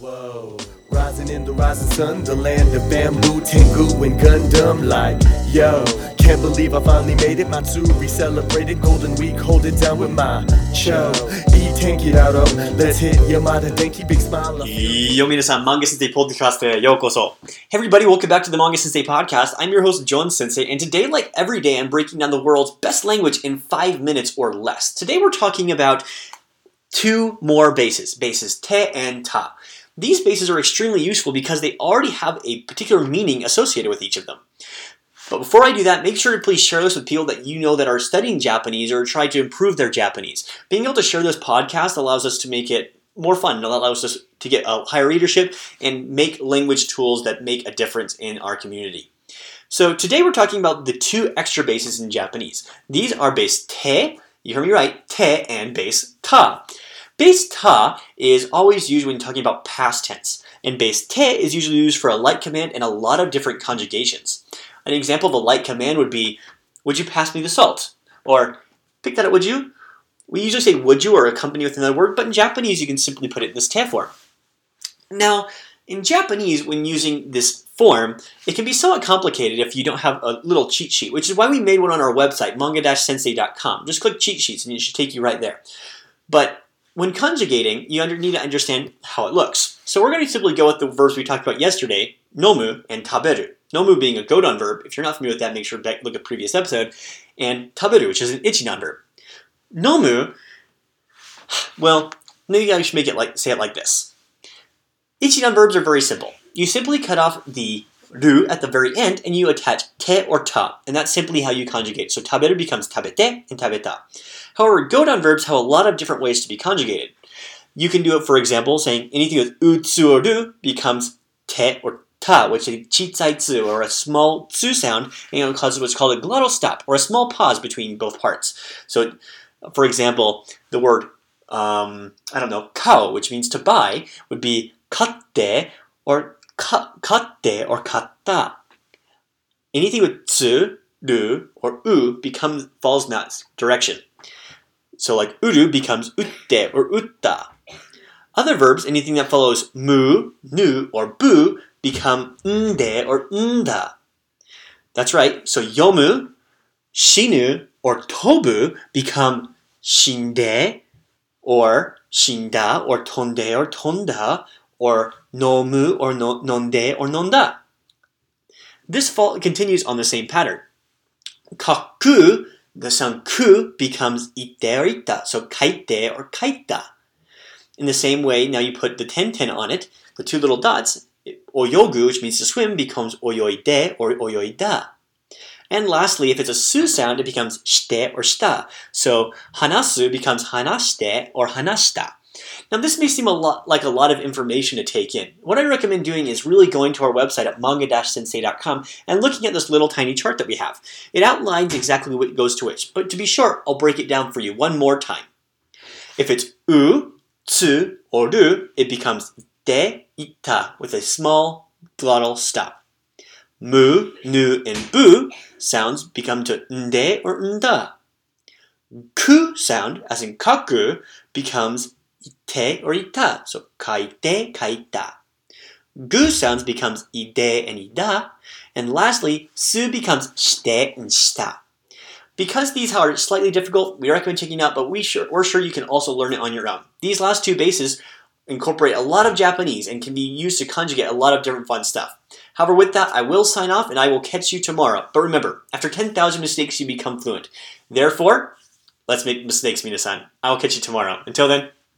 Whoa. Rising in the rising sun, the land of bamboo, Tengu, and Gundam. Like, yo, can't believe I finally made it. My two celebrated Golden Week, hold it down with my show. E tank it out oh, let's hit Yamada Denki, big smile. Yo, minasan, uh, Manga Sensei Podcast, uh, yokoso. Hey, everybody, welcome back to the Manga Sensei Podcast. I'm your host, John Sensei, and today, like every day, I'm breaking down the world's best language in five minutes or less. Today, we're talking about two more bases, bases te and ta. These bases are extremely useful because they already have a particular meaning associated with each of them. But before I do that, make sure to please share this with people that you know that are studying Japanese or try to improve their Japanese. Being able to share this podcast allows us to make it more fun. It allows us to get a higher readership and make language tools that make a difference in our community. So today we're talking about the two extra bases in Japanese. These are base te, you heard me right, te, and base ta. Base ta is always used when talking about past tense, and base te is usually used for a like command in a lot of different conjugations. An example of a like command would be, Would you pass me the salt? Or, Pick that up, would you? We usually say would you or accompany with another word, but in Japanese you can simply put it in this te form. Now, in Japanese, when using this form, it can be somewhat complicated if you don't have a little cheat sheet, which is why we made one on our website, manga-sensei.com. Just click cheat sheets and it should take you right there. But when conjugating, you need to understand how it looks. So we're going to simply go with the verbs we talked about yesterday, nomu and taberu. Nomu being a godan verb. If you're not familiar with that, make sure to look at previous episode. And taberu, which is an ichidan verb. Nomu, well, maybe I should make it like say it like this. Ichidan verbs are very simple. You simply cut off the ru at the very end and you attach te or ta, and that's simply how you conjugate. So taberu becomes tabete and tabeta. However, godan verbs have a lot of different ways to be conjugated. You can do it, for example, saying anything with utsu or ru becomes te or ta, which is a chiisai tsu or a small tsu sound, and it causes what's called a glottal stop or a small pause between both parts. So, for example, the word um, I don't know, kao, which means to buy, would be katte or ka, katte or katta. Anything with tsu, ru, or u becomes falls in that direction. So like uru becomes utte or utta. Other verbs, anything that follows mu, nu, or bu, become nde or nda. That's right. So yomu, shinu, or tobu become shinde, or shinda, or tonde, or tonda, or nomu, or no, nonde, or nonda. This fault continues on the same pattern. Kaku, the sound ku becomes ite or ita, so kaite or kaita. In the same way, now you put the ten ten on it, the two little dots, oyogu, which means to swim, becomes oyoide or oyoida. And lastly, if it's a su sound, it becomes shite or shita. So hanasu becomes hanashite or hanashita. Now, this may seem a lot like a lot of information to take in. What I recommend doing is really going to our website at manga-sensei.com and looking at this little tiny chart that we have. It outlines exactly what goes to which, but to be sure, I'll break it down for you one more time. If it's u, tsu, or ru, it becomes de, ita with a small glottal stop. Mu, nu, and bu sounds become to nde or nda. Ku sound, as in kaku, becomes ite or ita, so kaite, kaita. Gu sounds becomes ide and ida, and lastly, su becomes shite and shita. Because these are slightly difficult, we recommend checking out, but we sure, we're sure you can also learn it on your own. These last two bases incorporate a lot of Japanese and can be used to conjugate a lot of different fun stuff. However, with that, I will sign off and I will catch you tomorrow. But remember, after 10,000 mistakes, you become fluent. Therefore, let's make mistakes, Minasan. I will catch you tomorrow. Until then,